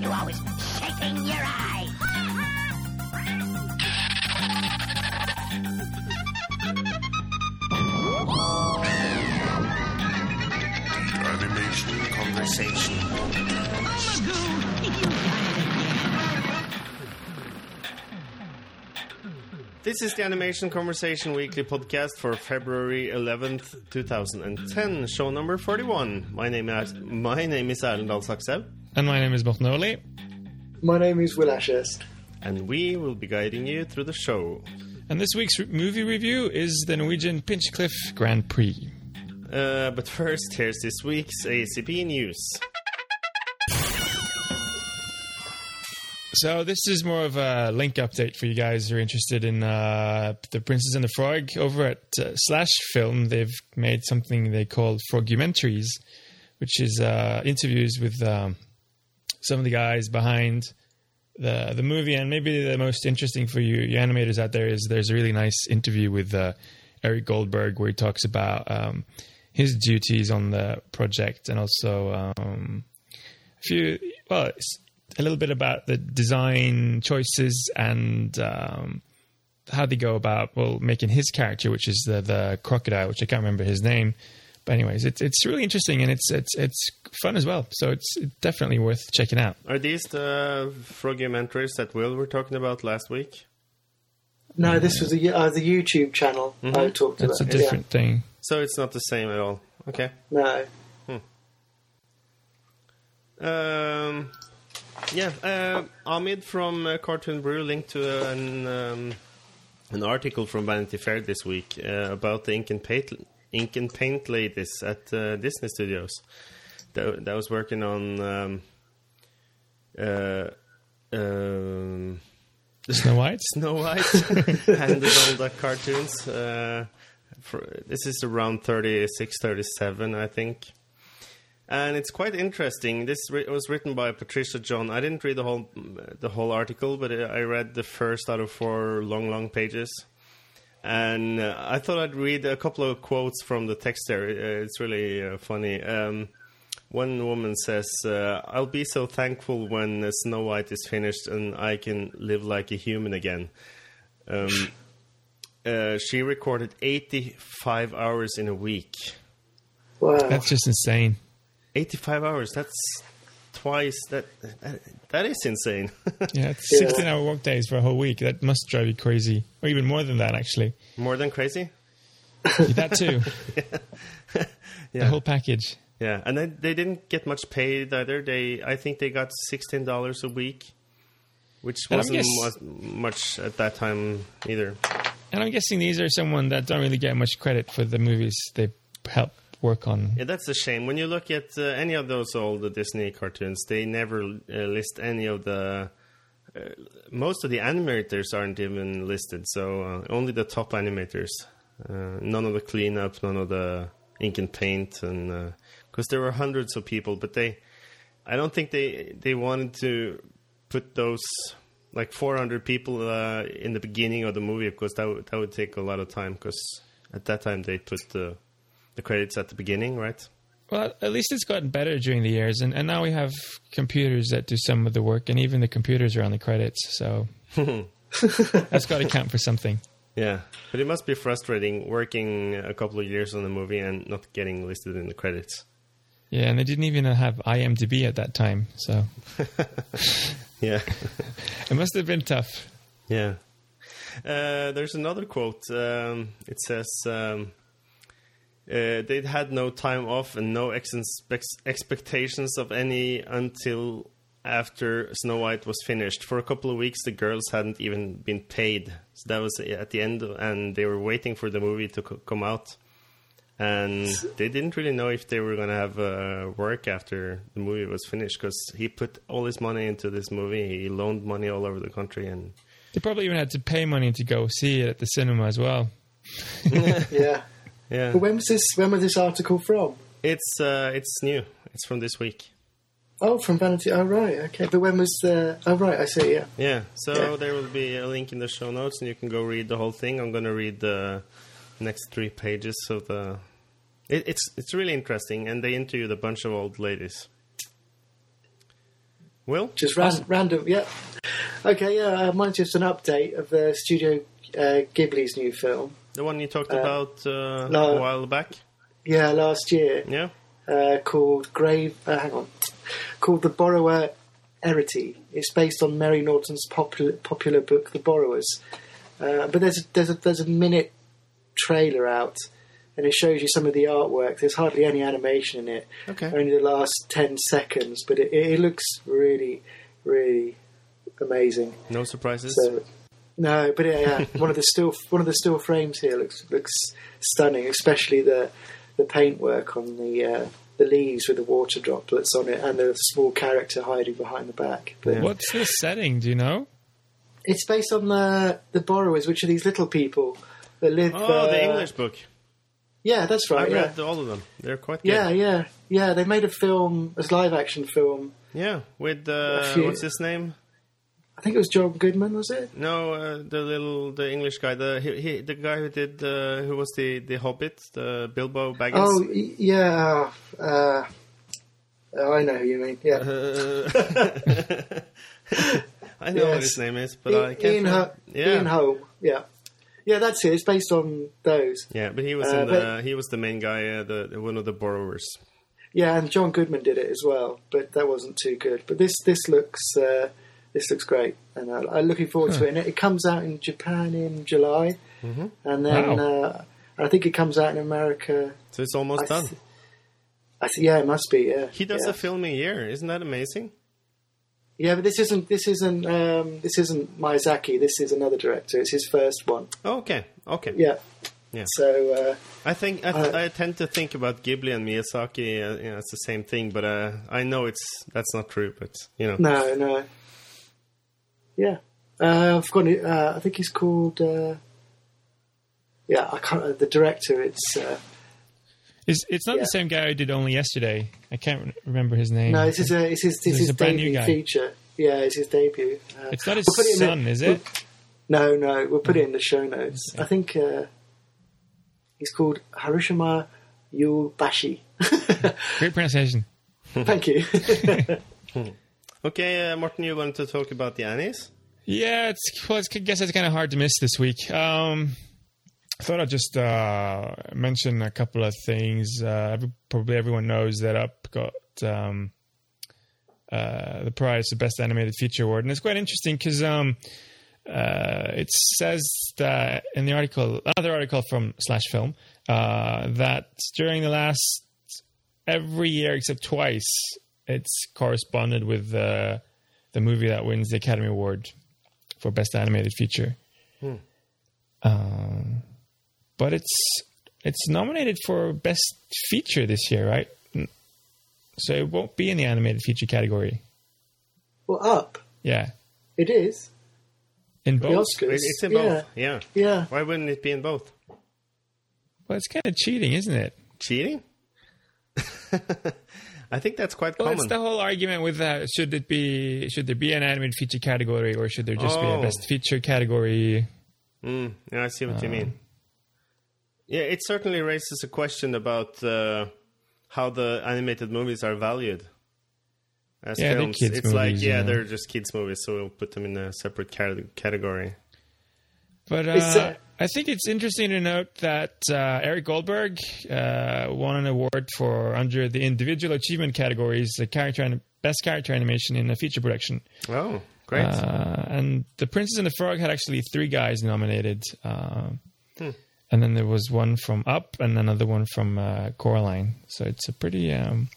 Why are you always shaking your eye? Animation conversation. This is the Animation Conversation Weekly podcast for February 11th, 2010, show number 41. My name is my name is Erlend Dal Sakshaug, And my name is Morten Øverlie. My name is Will Ashurst. and we will be guiding you through the show. And this week's re- movie review is the Norwegian Pinchcliffe Grand Prix. Uh, but first, here's this week's ACP news. So this is more of a link update for you guys who are interested in uh, the Princess and the Frog. Over at uh, Slash Film, they've made something they call Frogumentaries, which is uh, interviews with um, some of the guys behind the the movie. And maybe the most interesting for you, you animators out there, is there's a really nice interview with uh, Eric Goldberg where he talks about um, his duties on the project and also um, a few well a little bit about the design choices and um, how they go about well making his character which is the the crocodile which i can't remember his name but anyways it's it's really interesting and it's it's it's fun as well so it's definitely worth checking out Are these the frogumentaries that Will were talking about last week? No, this was a, uh, the YouTube channel I talked that's a about. different thing So it's not the same at all. Okay. Yeah. No. Um, yeah, uh, Amid from uh, Cartoon Brew linked to an um, an article from Vanity Fair this week uh, about the ink and paint ink and paint ladies at uh, Disney Studios that, that was working on um, uh, um, snow white Snow White and the Donald cartoons. Uh, for, this is around 36, 37, I think. And it's quite interesting. This was written by Patricia Zohn. I didn't read the whole the whole article, but I read the first out of four long, long pages. And uh, I thought I'd read a couple of quotes from the text there. Uh, It's really uh, funny. Um, one woman says, uh, "I'll be so thankful when uh, Snow White is finished and I can live like a human again." Um, uh, she recorded 85 hours in a week. Wow. that's just insane 85 hours. That's twice that. That, that is insane. yeah it's Yeah. 16 hour work days for a whole week that must drive you crazy or even more than that actually More than crazy. that too the Yeah. whole package Yeah, and then they didn't get much paid either. They, I think they got sixteen dollars a week, which And wasn't guess- much at that time either. And I'm guessing these are someone that don't really get much credit for the movies they help work on. Yeah, that's a shame. When you look at uh, any of those old Disney cartoons, they never uh, list any of the. Uh, most of the animators aren't even listed, so uh, only the top animators. Uh, none of the cleanup, none of the ink and paint, and because there were hundreds of people, but they, I don't think they they wanted to put those like 400 people uh, in the beginning of the movie because that would, that would take a lot of time because at that time they put the the credits at the beginning, right? Well, at least it's gotten better during the years, and, and now we have computers that do some of the work, and even the computers are on the credits, so that's got to count for something. Yeah, but it must be frustrating working a couple of years on the movie and not getting listed in the credits. Yeah, and they didn't even have IMDb at that time, so Yeah, it must have been tough. yeah. Uh, there's another quote. Um, it says um, uh, they'd had no time off and no ex- expectations of any until after Snow White was finished. For a couple of weeks, the girls hadn't even been paid. So that was at the end, and they were waiting for the movie to co- come out. and they didn't really know if they were going to have uh, work after the movie was finished because he put all his money into this movie. He loaned money all over the country, and They probably even had to pay money to go see it at the cinema as well. Yeah. Yeah, But when was this? When was this article from? it's uh, it's new. It's from this week. Oh, from Vanity. Oh, right. Okay. But when was the? Oh, right. I see. Yeah. Yeah, so Yeah. there will be a link in the show notes, and you can go read the whole thing. I'm going to read the next three pages of the. It, it's it's really interesting, and they interviewed a bunch of old ladies. Will, Just ran, random. Yeah. Okay. Yeah. Uh, mine's just an update of the Studio uh, Ghibli's new film. The one you talked about uh, a while back, Yeah, last year. yeah. uh, called Grave. Uh, hang on, called The Borrower Arrietty. It's based on Mary Norton's popular popular book, The Borrowers. Uh, but there's a, there's a there's a minute trailer out, and it shows you some of the artwork. There's hardly any animation in it. Okay. Only the last ten seconds, but it, it looks really, really amazing. No surprises. So, no, but yeah, one of the still one of the still frames here looks looks stunning, especially the the paintwork on the uh, the leaves with the water droplets on it, and the small character hiding behind the back. But What's the setting? Do you know? it's based on the the borrowers, which are these little people that live. oh, uh, the English book. Yeah, that's I right. Yeah. read all of them. They're quite good. yeah, yeah, yeah. They made a film, a live action film. Yeah, with uh, what's his name? I think it was John Goodman, was it? No, uh, the little the English guy, the he, he, the guy who did uh, who was the the Hobbit, the Bilbo Baggins. Oh, yeah. Uh, oh, I know who you mean. Yeah. I know what his name is, but I can't. Ian. Ho- yeah, Ian Holm. Yeah. Yeah, that's it. It's based on those. yeah, but he was Uh, in the but- he was the main guy, uh, the, the one of the borrowers. Yeah, and John Goodman did it as well, but that wasn't too good. But this this looks uh, this looks great, and I, I'm looking forward to it. And it, comes out in Japan in July, Mm-hmm. and then Wow. uh, I think it comes out in America. So it's almost I done. th- I th- yeah, it must be. Yeah, He does yeah. a film a year, isn't that amazing? Yeah, but this isn't this isn't um, this isn't Miyazaki. This is another director. It's his first one. Oh, okay, okay. Yeah. Yeah. So uh, I think I, Uh, I tend to think about Ghibli and Miyazaki. Uh, you know, it's the same thing, but uh, I know it's that's not true. But you know, no, no. Yeah, uh, I've got. Uh, I think he's called. Uh, yeah, I can't. Uh, the director. It's uh, It's, it's not Yeah. the same guy who did Only Yesterday. I can't remember his name. no. This is a. It's his. This He's is a brand new debut guy. feature. Yeah, it's his debut. Uh, It's not his we'll put it the- son, is it? No, no. We'll put it in the show notes. I think uh, he's called Harushima Yubashi. Great pronunciation. Thank you. okay, uh, Morten, you wanted to talk about the Annies? Yeah, it's, well, it's, I guess it's kind of hard to miss this week. Um, I thought I'd just uh, mention a couple of things. Uh, probably everyone knows that Up got um, uh, the prize, the Best Animated Feature Award, and it's quite interesting because um, uh, it says that in the article, another article from Slash Film, uh, that during the last every year except twice, it's corresponded with uh, the movie that wins the Academy Award for Best Animated Feature. Um, but it's it's nominated for Best Feature this year, right? So it won't be in the animated feature category. well, up. Yeah, It is. in The both. Oscars. It's in yeah. both. Yeah. Yeah. Why wouldn't it be in both? Well, it's kind of cheating, isn't it? Cheating? I think that's quite Well, common. it's the whole argument with uh, should it be should there be an animated feature category or should there just be a Oh. best feature category? Mm, yeah, I see what you Uh. mean. Yeah, it certainly raises a question about uh, how the animated movies are valued as Yeah, films. kids' it's like, movies, yeah, yeah. they're just kids' movies, so we'll put them in a separate cat- category. But uh, I think it's interesting to note that uh, Eric Goldberg uh, won an award for under the individual achievement categories, the character and best character animation in a feature production. Oh, great. Uh, and the Princess and the Frog had actually three guys nominated. Uh, Hmm. And then there was one from Up and another one from uh, Coraline. So it's a pretty. Um,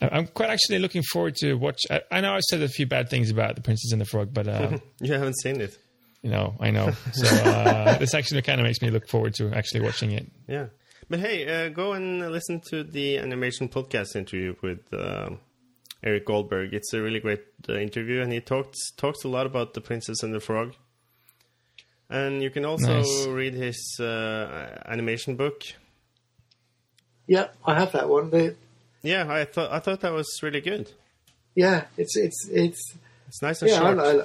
I'm quite actually looking forward to watch. I, I know I said a few bad things about the Princess and the Frog, but uh, you haven't seen it. You know, I know. So uh, this actually kind of makes me look forward to actually watching it. Yeah. But hey, uh, go and listen to the animation podcast interview with uh, Eric Goldberg. It's a really great uh, interview, and he talks talks a lot about the Princess and the Frog. And you can also Nice. read his uh, animation book. Yeah, I have that one. The, Yeah, I thought I thought that was really good. yeah, it's it's it's It's nice and yeah, I, short. I,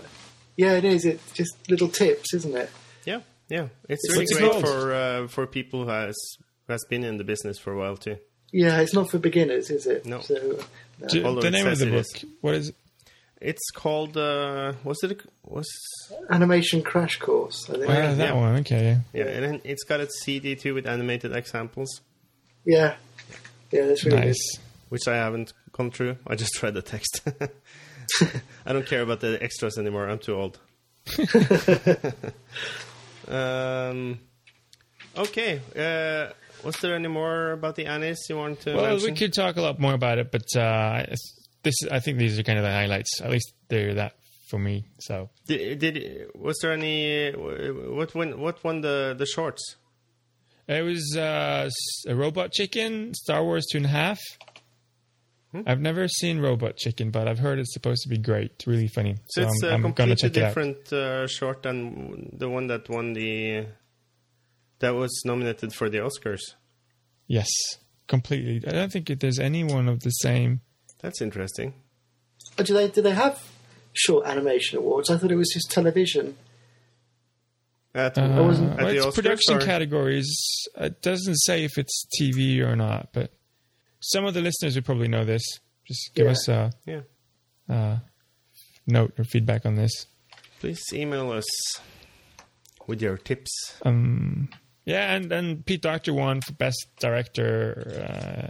yeah, it is. It's just little tips, isn't it? yeah, yeah, it's It's really great called? for uh, for people who has who has been in the business for a while too. Yeah, it's not for beginners, is it? No. So, uh, no. Do- the name of the book. is. What is it? It's called uh, was it a, was animation crash course. I think. Ah, that yeah. one. Okay. Yeah. yeah, and then it's got a CD too with animated examples, Yeah, yeah, that's really Nice. which I haven't gone through. I just read the text. I don't care about the extras anymore. I'm too old. um, okay. Uh, was there any more about the Annies you want to Well, mention? we could talk a lot more about it, but uh, this I think these are kind of the highlights. At least they're that for me. So Did, did was there any what won what won the the shorts? it was uh, a Robot Chicken, Star Wars Two and a Half. Hmm? I've never seen Robot Chicken, but I've heard it's supposed to be great, really funny. So, So, it's I'm, a I'm completely check different uh, short than the one that won the that was nominated for the Oscars. Yes, completely. I don't think there's anyone of the same. That's interesting. Oh, do they do they have short animation awards? I thought it was just television. At, Uh, wasn't- at well, the it's Oscars, production or- categories. It doesn't say if it's TV or not, but some of the listeners would probably know this. Just give Yeah. us a Yeah. uh, note or feedback on this. Please email us with your tips. Um, yeah, and and Pete Docter won for best director,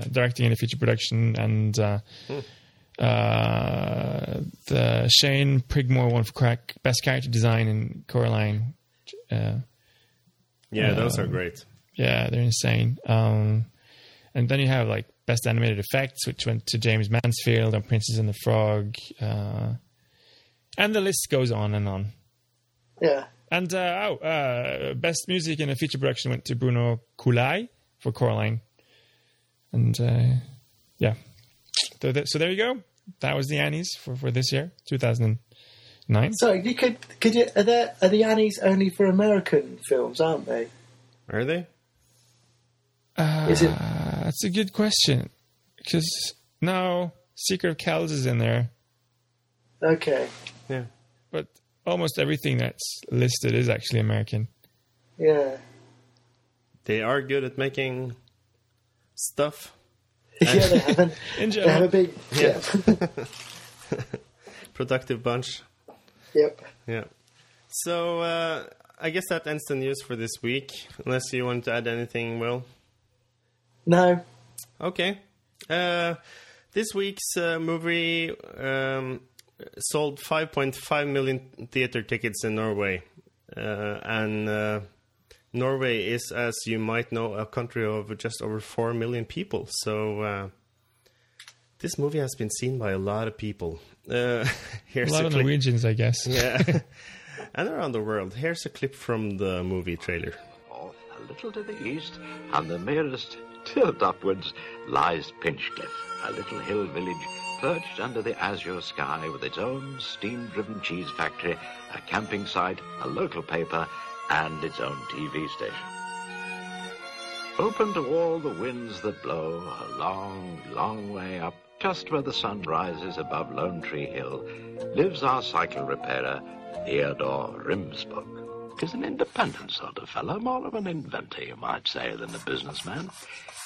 uh, directing in a feature production, and uh, uh, the Shane Prigmore won for crack, best character design in Coraline. Uh, Yeah, those Um, are great. yeah, they're insane. Um, and then you have like best animated effects, which went to James Mansfield on Princess and the Frog, uh, and the list goes on and on. Yeah, And uh, oh, uh, best music in a feature production went to Bruno Coulais for Coraline. And uh, yeah, so, th- so there you go. That was the Annies for, for this year, 2009. so you could could you are there are the Annies only for American films, aren't they? Are they? Is it? That's a good question. Because now Secret of Kells is in there, Okay, Yeah. but almost everything that's listed is actually American. yeah, They are good at making stuff. yeah. They have a, In they have a big Yeah. yeah. Productive bunch. yep. Yeah. So uh, I guess that ends the news for this week. Unless you want to add anything, Will. No, Okay. Uh, this week's uh, movie um, sold 5.5 million theater tickets in Norway. Uh, and uh, Norway is, as you might know, a country of just over 4 million people. So uh, this movie has been seen by a lot of people. Uh, a here's lot of clip. Norwegians, I guess. Yeah. and around the world. Here's a clip from the movie trailer. North, a little to the east, and the merest tilt upwards, lies Pinchcliffe, a little hill village perched under the azure sky with its own steam-driven cheese factory, a camping site, a local paper, and its own TV station. Open to all the winds that blow, a long, long way up, just where the sun rises above Lone Tree Hill, lives our cycle repairer, Theodore He's an independent sort of fellow, more of an inventor, you might say, than a businessman.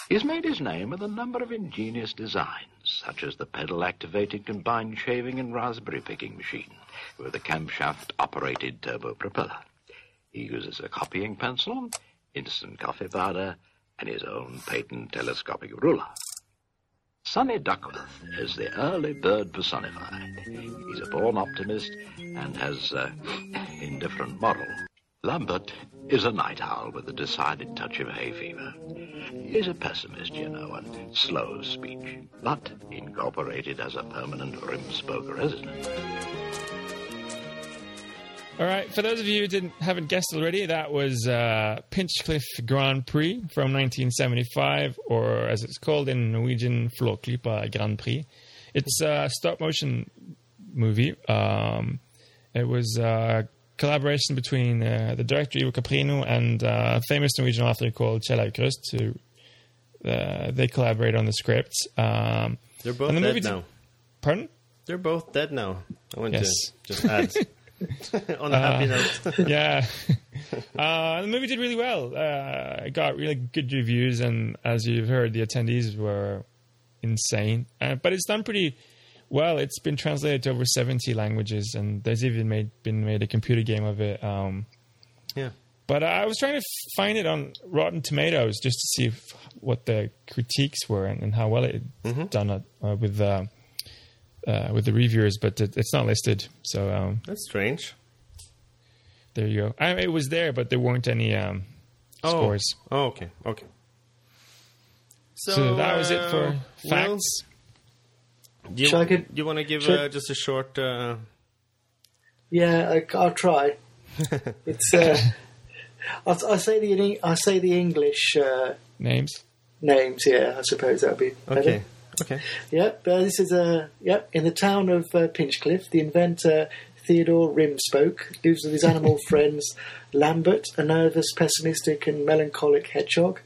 He's made his name with a number of ingenious designs, such as the pedal-activated combined shaving and raspberry picking machine with a camshaft-operated turbo propeller. He uses a copying pencil, instant coffee powder, and his own patent telescopic ruler. Sonny Duckworth is the early bird personified. He's a born optimist and has uh, indifferent moral. Lambert is a night owl with a decided touch of hay fever. He's a pessimist, you know, and slow of speech, but incorporated as a permanent Rimspoke resident. All right, for those of you who didn't haven't guessed already, that was uh, Pinchcliffe Grand Prix from 1975, or as it's called in Norwegian, Flåklypa Grand Prix. It's a stop motion movie. Um, it was a collaboration between uh, the director Ivo Caprino and a famous Norwegian author called Kjell Aukrust. Who uh, they collaborate on the script. Um, They're both the dead now. pardon? They're both dead now. I want Yes. to just add on a happy note. yeah. uh, the movie did really well. Uh, it got really good reviews, and as you've heard, the attendees were insane. Uh, but it's done pretty well. It's been translated to over 70 languages, and there's even made, been made a computer game of it. Um, yeah. but I was trying to find it on Rotten Tomatoes just to see if, what the critiques were and, and how well it had done uh, with uh, uh, with the reviewers, but it, it's not listed. So um, That's strange. there you go. I, it was there, but there weren't any um, scores. Oh, okay, okay. So, So, that was it uh, for Will, facts. Do you, Shall I give- you want to give shall- uh, just a short? Uh, Yeah, I, I'll try. It's uh, I'll, I'll say the I say the English uh, Names. names. Yeah, I suppose that would be better. okay, okay. Yep, uh, this is a yep in the town of uh, Pinchcliffe. The inventor Theodore Rimspoke lives with his animal friends Lambert, a nervous, pessimistic, and melancholic hedgehog,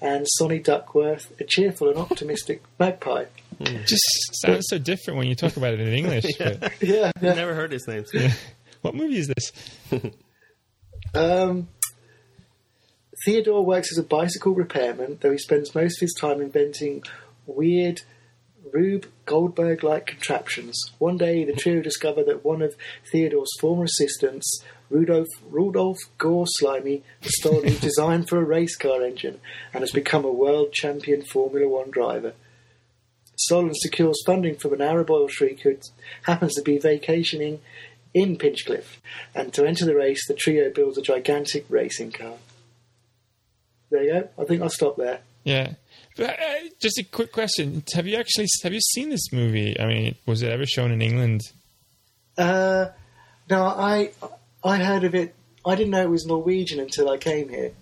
and Sonny Duckworth, a cheerful and optimistic magpie. Just sounds so different when you talk about it in English. but- Yeah, yeah. Never heard his names. what movie is this? Um, Theodore works as a bicycle repairman, though he spends most of his time inventing weird Rube Goldberg like contraptions. One day, the trio discover that one of Theodore's former assistants, Rudolf, Rudolph Gore Slimy, has stolen his design for a race car engine and has become a world champion Formula One driver. Solon secures funding from an Arab oil sheik who happens to be vacationing in Pinchcliffe, and to enter the race, the trio builds a gigantic racing car. There you go. I think I'll stop there. Yeah. But, uh, just a quick question: Have you actually have you seen this movie? I mean, was it ever shown in England? Uh, no, I I heard of it. I didn't know it was Norwegian until I came here.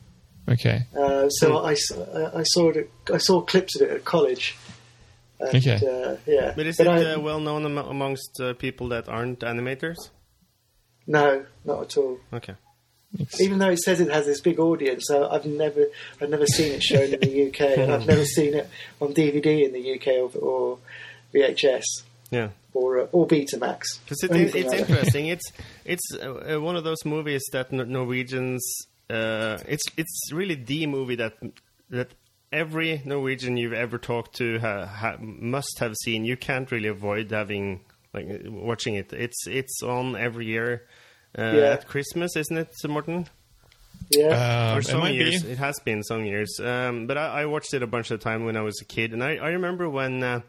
Okay. Uh, so I, s- I saw it. At, I saw clips of it at college. And, Okay. Uh, yeah. But is But it I- uh, well known am- amongst uh, people that aren't animators? no, not at all. Okay. It's- Even though it says it has this big audience, uh, I've never, I've never seen it shown in the UK, and I've never seen it on DVD in the UK or, or VHS Yeah. or uh, or Betamax. Because it, or it's like interesting. It's it's uh, uh, one of those movies that Norwegians. Uh, it's it's really the movie that that every Norwegian you've ever talked to ha, ha, must have seen. You can't really avoid having like uh, watching it. It's it's on every year uh, Yeah. at Christmas, isn't it, Morten? Yeah. For it some might years, be. it has been some years. Um, but I, I watched it a bunch of time when I was a kid, and I, I remember when uh,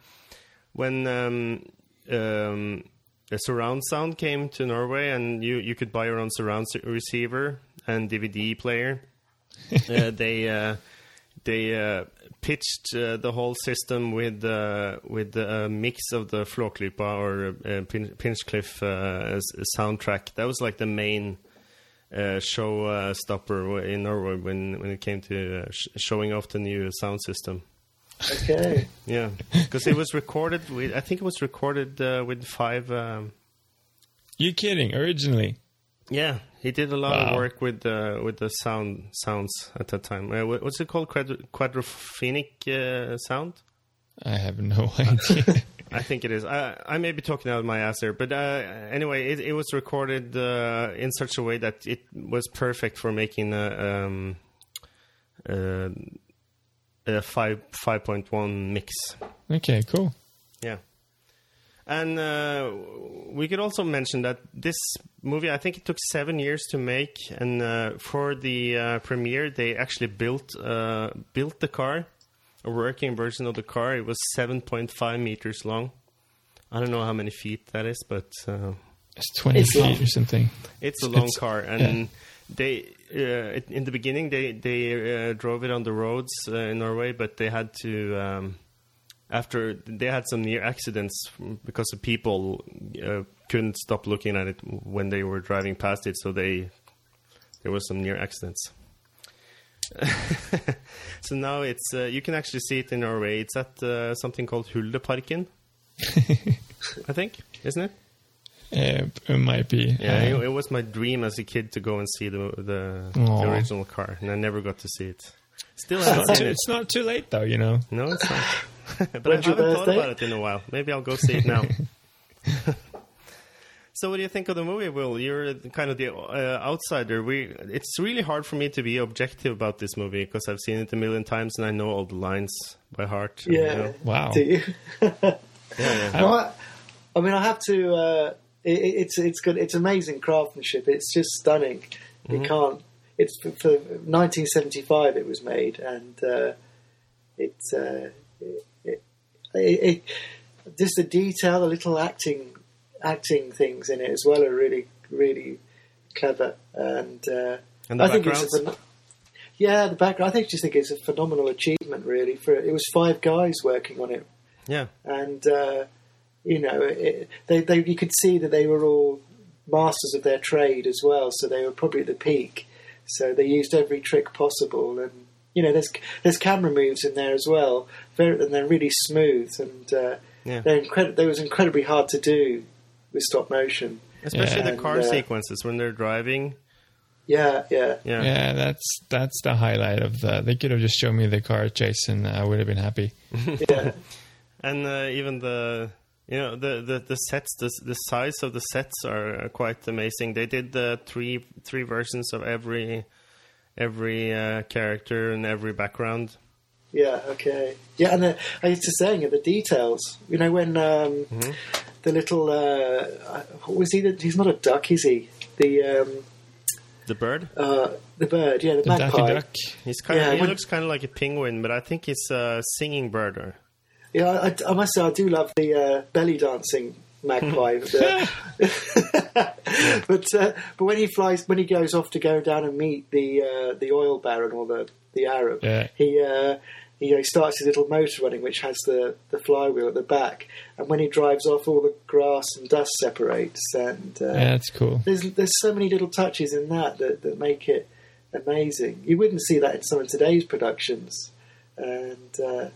when um, um, the surround sound came to Norway, and you, you could buy your own surround s- receiver and DVD player. uh, they uh, they uh, pitched uh, the whole system with uh, with a mix of the Flåklypa or uh, Pin- Pinchcliffe uh, soundtrack. That was like the main uh, show uh, stopper in Norway when when it came to uh, sh- showing off the new sound system. Okay. Yeah, because it was recorded with I think it was recorded uh, with five. Um, You kidding? Originally, yeah, he did a lot of work with the with the sound sounds at that time. Uh, what's it called? Quadr- quadraphonic uh, sound. I have no idea. I think it is. I, I may be talking out of my ass here, but uh, anyway, it, it was recorded uh, in such a way that it was perfect for making a, um, uh, a five five point one mix. okay, cool. Yeah, and uh, we could also mention that this movie, I think it took seven years to make, and uh, for the uh, premiere, they actually built uh, built the car, a working version of the car. It was seven point five meters long. I don't know how many feet that is, but uh, It's twenty It's feet long. or something. it's a long It's- car, and they uh, in the beginning they they uh, drove it on the roads uh, in Norway, but they had to um, after they had some near accidents because the people uh, couldn't stop looking at it when they were driving past it, so they there was some near accidents. so now it's uh, you can actually see it in Norway. It's at uh, something called Huldeparken, I think, isn't it? Uh, it might be. Yeah, Uh, it, it was my dream as a kid to go and see the the, the original car, and I never got to see it. Still it's, seen too, it. it's not too late though, you know. No, it's not. but I When's your haven't thought about it in a while. Maybe I'll go see it now. so, what do you think of the movie, Will? You're kind of the uh, outsider. We, it's really hard for me to be objective about this movie because I've seen it a million times and I know all the lines by heart. you Yeah. know. Wow. Do you? yeah, yeah. No, I, I mean, I have to. Uh, it, it's it's good. It's amazing craftsmanship. It's just stunning. You can't. It's for, for 1975. It was made, and uh, it's uh, it, it, it, just the detail, the little acting acting things in it as well are really really clever. And, uh, And the I think it's a yeah, the background. I think just think it's a phenomenal achievement. Really, for it was five guys working on it yeah. and uh, you know, it, they, they you could see that they were all masters of their trade as well. So they were probably at the peak. So they used every trick possible, and you know, there's there's camera moves in there as well. Very, and they're really smooth, and uh, Yeah. they're incredible. They was incredibly hard to do with stop motion. Especially Yeah. the car And, uh, sequences when they're driving. Yeah, yeah, Yeah. Yeah, that's that's the highlight of the. They could have just shown me the car chase, and I would have been happy. yeah. and uh, even the you know the the, the sets the, the size of the sets are quite amazing they did the three three versions of every every uh, character and every background Yeah, okay. Yeah, and the, I was just saying, the details. You know, when um, Mm-hmm. the little uh, what was he? The, he's not a duck, is he? The um, the bird uh, the bird, yeah, the, The Daffy magpie. Duck. he's kind Yeah, of he when- looks kind of like a penguin but i think he's a singing bird or Yeah, I, I must say, I do love the uh, belly dancing magpie. but, uh, but uh, but when he flies, when he goes off to go down and meet the uh, the oil baron or the the Arab, Yeah. he. Uh, he uh, starts his little motor running, which has the, the flywheel at the back, and when he drives off, all the grass and dust separates, and uh, Yeah, that's cool. there's there's so many little touches in that, that that make it amazing. You wouldn't see that in some of today's productions, and uh,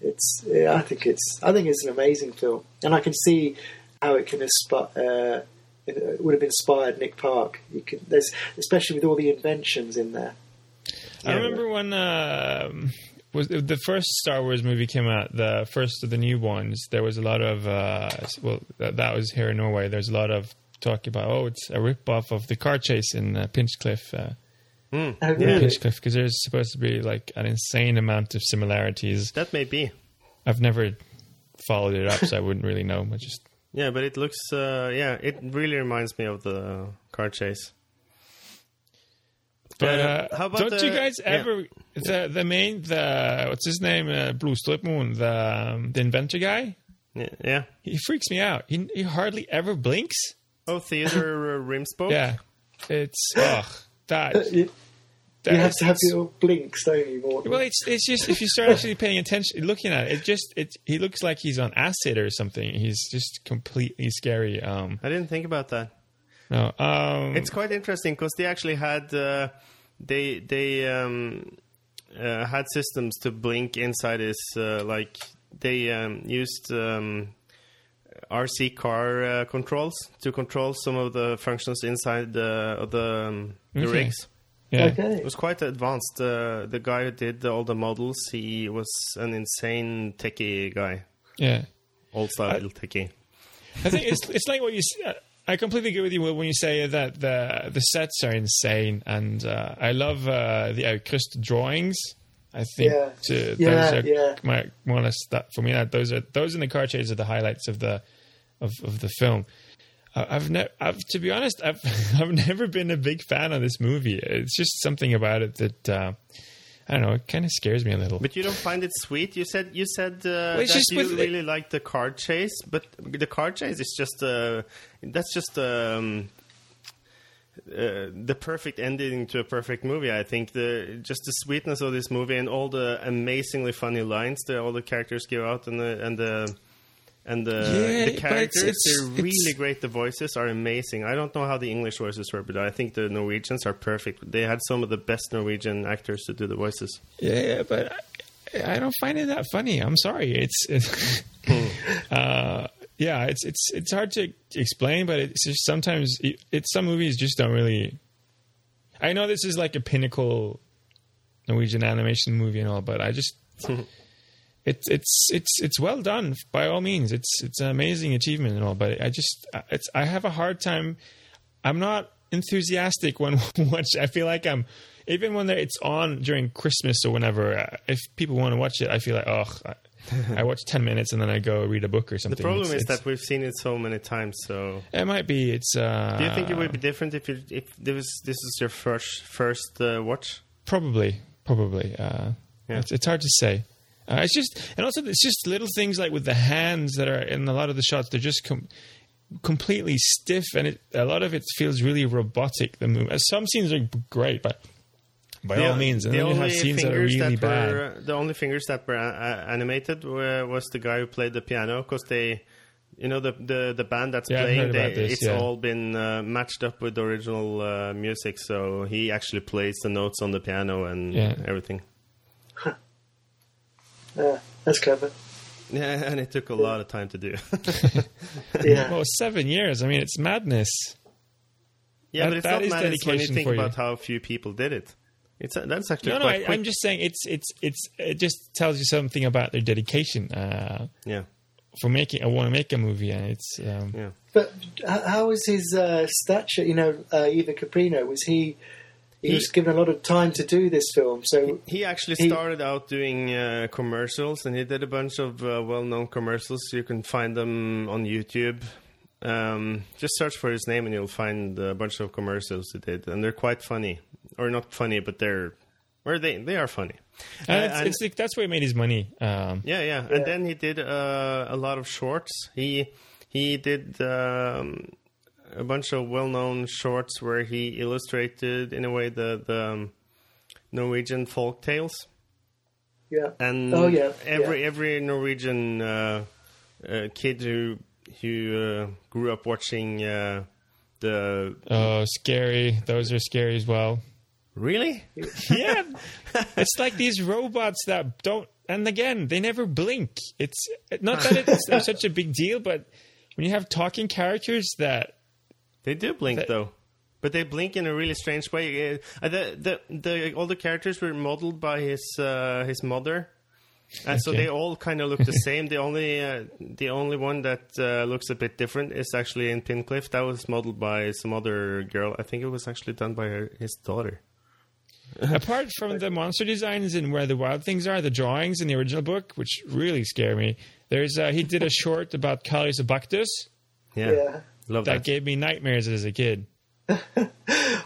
it's yeah, I think it's I think it's an amazing film, and I can see how it can aspire. Uh, it would have inspired Nick Park. You can, there's especially with all the inventions in there. I remember when um, was the first Star Wars movie came out, the first of the new ones. There was a lot of uh, well, that, that was here in Norway. There's a lot of talk about oh, it's a rip off of the car chase in uh, Pinchcliffe. Uh, Oh, really? Pinchcliffe, because there's supposed to be like an insane amount of similarities. that may be I've never followed it up, so I wouldn't really know. But just yeah but it looks uh, yeah it really reminds me of the car chase But Uh, uh, how about don't you the- guys yeah. ever the the main the what's his name uh, Blodstrupmoen the um, the inventor guy? yeah, yeah. He freaks me out. He he hardly ever blinks. oh theodore uh, rimspoke Yeah, it's ugh that. You, that you have to have your blinks, don't you? More Well, it's it's just if you start actually paying attention, looking at it, it just it he looks like he's on acid or something. He's just completely scary. Um, i didn't think about that no, um, It's quite interesting because they actually had uh, they they um, uh, had systems to blink inside his uh, like they um, used um, RC car uh, controls to control some of the functions inside the of the, um, the Okay. rigs. Yeah. okay. It was quite advanced. Uh, the guy who did all the models, he was an insane techie guy, yeah. old style techie. I think it's it's like what you. s- I completely agree with you when you say that the the sets are insane, and uh, I love uh, the Aukrust drawings. I think Yeah. to, Yeah, those are yeah. my, more or less that for me. That those are those in the car chase are the highlights of the of, of the film. I- I've never, I've, to be honest, I've I've never been a big fan of this movie. It's just something about it that uh, I don't know. It kind of scares me a little. But you don't find it sweet. You said you said uh, it's that you with- really like the car chase, but the car chase is just uh, that's just um, uh, the perfect ending to a perfect movie. I think the just the sweetness of this movie and all the amazingly funny lines that all the characters give out and the and the and the, Yeah, the characters it's- they're it's- really great. The voices are amazing. I don't know how the English voices were, but I think the Norwegians are perfect. They had some of the best Norwegian actors to do the voices. Yeah, but I, I don't find it that funny. I'm sorry. It's, it's uh, yeah, it's it's it's hard to explain, but it's just sometimes it, it's some movies just don't really. I know this is like a pinnacle Norwegian animation movie and all, but I just it's it's it's it's well done by all means. It's it's an amazing achievement and all, but I just it's I have a hard time. I'm not enthusiastic when watch. I feel like I'm even when it's on during Christmas or whenever. Uh, if people want to watch it, I feel like oh, I, I watch ten minutes and then I go read a book or something. The problem It's- is it's- that we've seen it so many times. So, it might be. It's. Uh, do you think it would be different if you, if this was, this is your first first uh, watch? Probably, probably. Uh, Yeah. it's, it's hard to say. Uh, it's just, and also it's just little things like with the hands that are in a lot of the shots. They're just com- completely stiff, and it, a lot of it feels really robotic. The move. Some scenes are great, but by all means, and the then you only have scenes that are fingers really that bad. were the only fingers that were uh, animated were, was the guy who played the piano because they, you know, the the, the band that's Yeah, playing, heard they, this, it's yeah. all been uh, matched up with the original uh, music, so he actually plays the notes on the piano and Yeah. everything. Yeah, that's clever. Yeah, and it took a lot of time to do. Yeah. Well, seven years. I mean, it's madness. yeah, That- but it's that not is madness when you dedication think for you. about how few people did it. It's that's actually No, no. quite I, quick. I'm just saying it's it's it's it just tells you something about their dedication uh, yeah, for making. I want to make a movie, and it's um, yeah. But h- how was his uh, stature? You know, uh, Ivo Caprino was he? He, He- was given a lot of time to do this film, so He actually He- started out doing uh, commercials, and he did a bunch of uh, well-known commercials. You can find them on YouTube. Um, just search for his name, and you'll find a bunch of commercials he did, and they're quite funny, or not funny, but they're, or they they are funny. Uh, and it's, and- it's like that's where he made his money. Um, yeah, yeah, and then he did uh, a lot of shorts. He he did um, a bunch of well-known shorts where he illustrated, in a way, the the um, Norwegian folk tales. yeah. and Oh, yeah, every yeah. every Norwegian uh, uh, kid who who uh, grew up watching uh, the Oh, scary! Those are scary as well. really Yeah, it's like these robots that don't. And again, they never blink. It's not that it's such a big deal, but when you have talking characters that they do blink That- though, but they blink in a really strange way. Uh, the, the the all the characters were modeled by his uh, his mother. And so they all kind of look the same. The only uh, the only one that uh, looks a bit different is actually in Pinchcliffe. That was modeled by some other girl. I think it was actually done by her, his daughter. apart from the monster designs and where the wild things are, the drawings in the original book, which really scare me. There's uh, he did a short about Karius Abactus Yeah, Yeah. Love that that. gave me nightmares as a kid.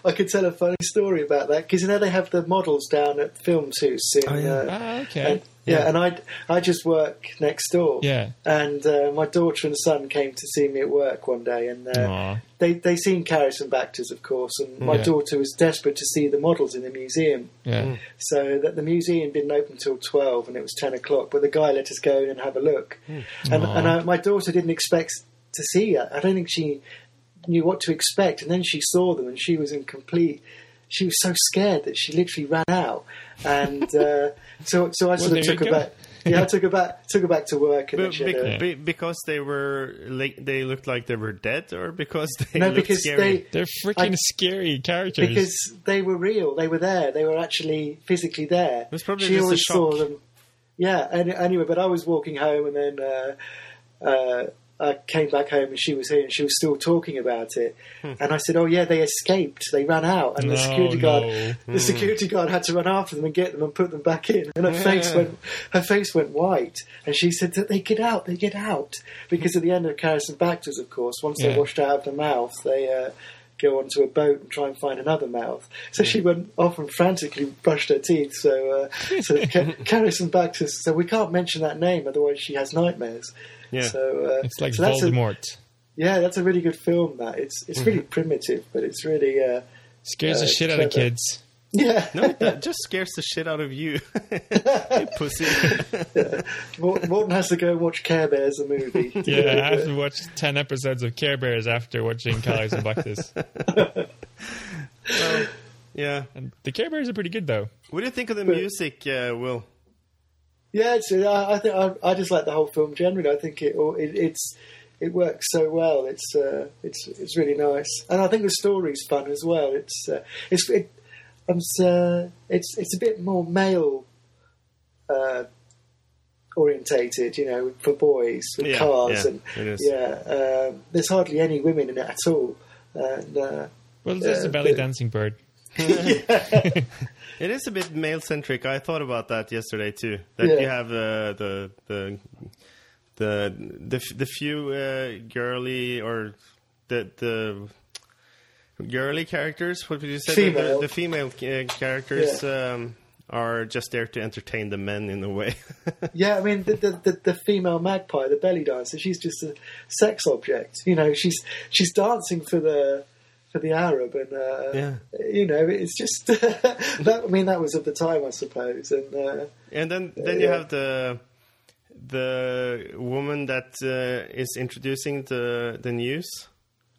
I could tell a funny story about that because you know they have the models down at Film Suits in. Oh, yeah. uh, Ah, okay. and, yeah, Yeah. and I I just work next door. Yeah. And uh, my daughter and son came to see me at work one day, and uh, they they seen Karius and Baktus, of course. And my Yeah. daughter was desperate to see the models in the museum. Yeah. So that the museum didn't open till twelve, and it was ten o'clock. But the guy let us go in and have a look. And, and I, my daughter didn't expect to see it. I don't think she knew what to expect. And then she saw them, and she was in complete. She was so scared that she literally ran out. And uh, so, so I sort there of took her back. Yeah, I took her back. Took her back to work, and then But she had a- be- because they were like they looked like they were dead, or because they no, looked because scary. they They're freaking I- scary characters. because they were real. They were there. They were actually physically there. It was probably she just a always saw shock. them. Yeah. And anyway, but I was walking home, and then uh, uh, I came back home, and she was here, and she was still talking about it. Hmm. And I said, "Oh yeah, they escaped. They ran out, and the No, security guard, no. Hmm. the security guard had to run after them and get them and put them back in." And her face went, her face went white, and she said that they get out, they get out, because at the end of Baktus, of course, once Yeah. they're washed out of the mouth, they. Uh, Go onto a boat and try and find another mouth. So she went off and frantically brushed her teeth. So, uh, so Ca- Karius and Baktus. So we can't mention that name, otherwise she has nightmares. Yeah. So uh, it's like so that's a- Voldemort. Yeah, that's a really good film. That it's it's really primitive, but it's really uh, Scares the Uh, shit out of kids. yeah. No, that just scares the shit out of you, you pussy. Mor- Morten has to go watch Care Bears the movie. Yeah, I have to watch 10 episodes of Care Bears after watching Karius and Baktus. Yeah. And the Care Bears are pretty good, though. What do you think of the music, uh, Will? Yeah, it's, I, I think I, I just like the whole film generally. I think it, it it's it works so well. It's uh, it's it's really nice, and I think the story's fun as well. It's uh, it's it, um, it's, uh, it's it's a bit more male uh, orientated, you know, for boys with Yeah, cars yeah, and it is. yeah. Um, there's hardly any women in it at all, and uh, Well, there's Uh, a belly but- dancing bird. It is a bit male centric. I thought about that yesterday too. That Yeah. you have uh, the the the the f- the few uh, girly or the the girly characters. What did you say? The- Female. The, the female uh, characters um, are just there to entertain the men in a way. Yeah, I mean the, the the the female magpie, the belly dancer. She's just a sex object. You know, she's she's dancing for the for the Arab, and uh, Yeah. you know, it's just that. I mean, that was of the time, I suppose. And uh, And then then you Yeah. have the the woman that uh, is introducing the the news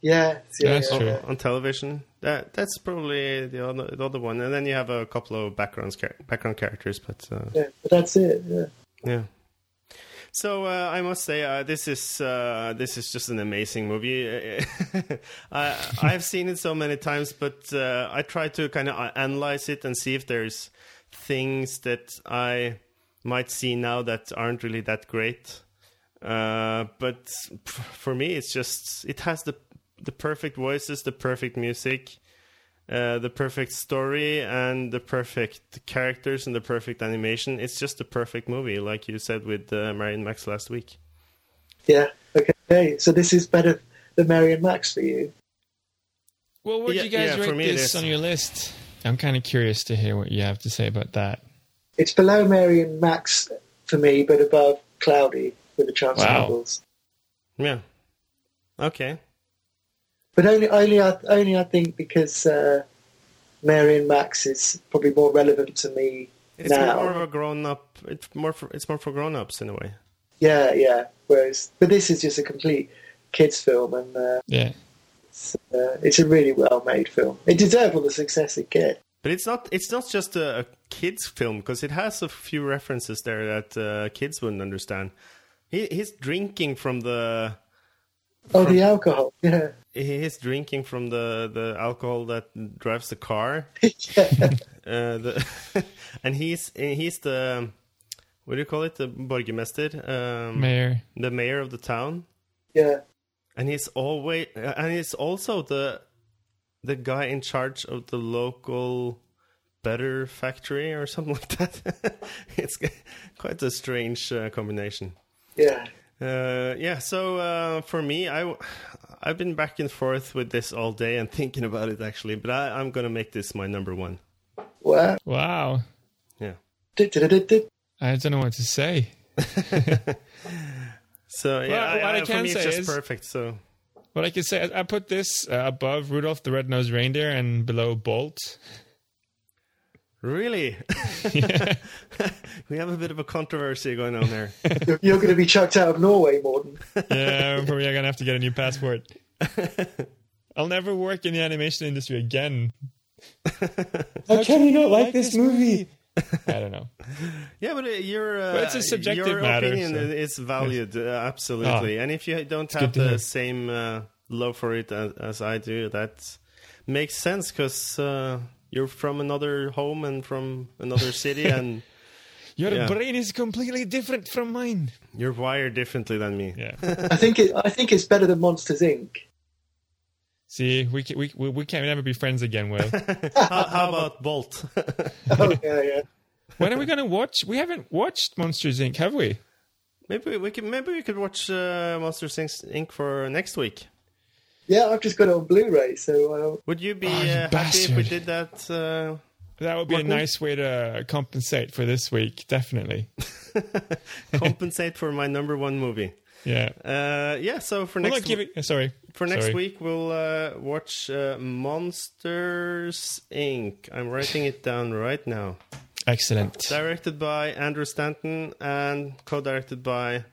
yeah, yeah, That's yeah, true. yeah. on television. That that's probably the other the other one. And then you have a couple of backgrounds char- background characters, but uh, Yeah, but that's it. Yeah. yeah. So uh, I must say uh, this is uh, this is just an amazing movie. I I've seen it so many times, but uh, I try to kind of analyze it and see if there's things that I might see now that aren't really that great. Uh, but for me, it's just it has the the perfect voices, the perfect music, uh, the perfect story, and the perfect characters and the perfect animation. It's just a perfect movie, like you said with uh, Mary and Max last week. yeah. Okay, so this is better than Mary and Max for you. Well, where'd Yeah, you guys yeah, for rate me this on your list? I'm kind of curious to hear what you have to say about that. It's below Mary and Max for me, but above Cloudy with the Chance Wow. Novels. Yeah. Okay. But only, only, I, only I think because uh, Mary and Max is probably more relevant to me It's now. more of a grown up. It's more. For, it's more for grown ups in a way. Yeah, yeah. Whereas, but this is just a complete kids' film, and uh, Yeah. it's, uh, it's a really well-made film. It deserves all the success it gets. But it's not. It's not just a, a kids film because it has a few references there that uh, kids wouldn't understand. He, he's drinking from the. Oh, the alcohol. Yeah, He's drinking from the, the alcohol that drives the car. Uh, the and he's he's the what do you call it? The borgermester, um, Mayor. the mayor of the town. yeah. and he's always and he's also the the guy in charge of the local better factory or something like that it's quite a strange uh, combination yeah. Uh, yeah so uh, for me i i've been back and forth with this all day and thinking about it actually but I, i'm gonna make this my number one Wow. Wow. yeah I don't know what to say. so yeah Well, I- what I I- for can me it's say just is- perfect so What I can say, I I put this uh, above Rudolph the Red-Nosed Reindeer and below Bolt. Really we have a bit of a controversy going on there You're, you're going to be chucked out of Norway, Morten. Yeah, probably I'm gonna have to get a new passport. I'll never work in the animation industry again. How can you not like this movie? I don't know. Yeah, but uh, your uh, But it's a subjective your matter, opinion so- is valued uh, absolutely. Ah, and if you don't have the same uh, love for it as, as I do, that makes sense because uh, you're from another home and from another city, and Your Yeah. brain is completely different from mine. you're wired differently than me. Yeah. I think it. I think it's better than Monsters Inc. See, we can, we we we can never be friends again, Will. how, how about Bolt? Oh yeah, yeah. when are we gonna watch? We haven't watched Monsters Inc. Have we? maybe we can. Maybe we could watch uh, Monsters Inc. Inc. for next week. Yeah, I've just got it on Blu-ray, so uh, Would you be Oh, you uh, happy if we did that? Uh, That would be a Martin? nice way to compensate for this week. Definitely. compensate for my number one movie. Yeah. Uh, yeah. So for Well, next look, give it, sorry. for next Sorry. week, we'll uh, watch uh, Monsters Inc. I'm writing it down right now. Excellent. Directed by Andrew Stanton and co-directed by.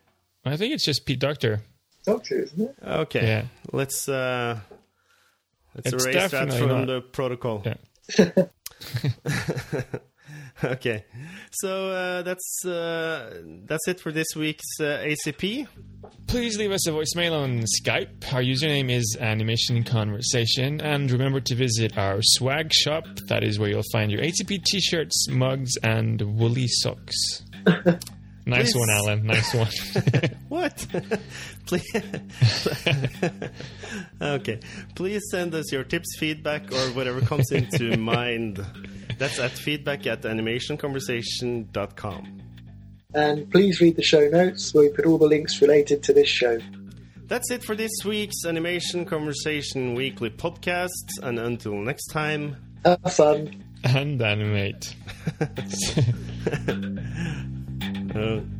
I think it's just Pete Docter. Docter, isn't it? Okay, Yeah. let's uh, let's It's erase that from not- the protocol. Yeah. okay, so uh, that's uh, that's it for this week's uh, ACP. Please leave us a voicemail on Skype. Our username is Animation Conversation. And remember to visit our swag shop. That is where you'll find your ACP t shirts, mugs, and woolly socks. nice Please. one, Alan. Nice one. What? Please. okay. Please send us your tips, feedback, or whatever comes into mind. That's at feedback at animationconversation.com. And please read the show notes where we put all the links related to this show. That's it for this week's Animation Conversation Weekly podcast. And until next time, Have fun. and animate. Uh,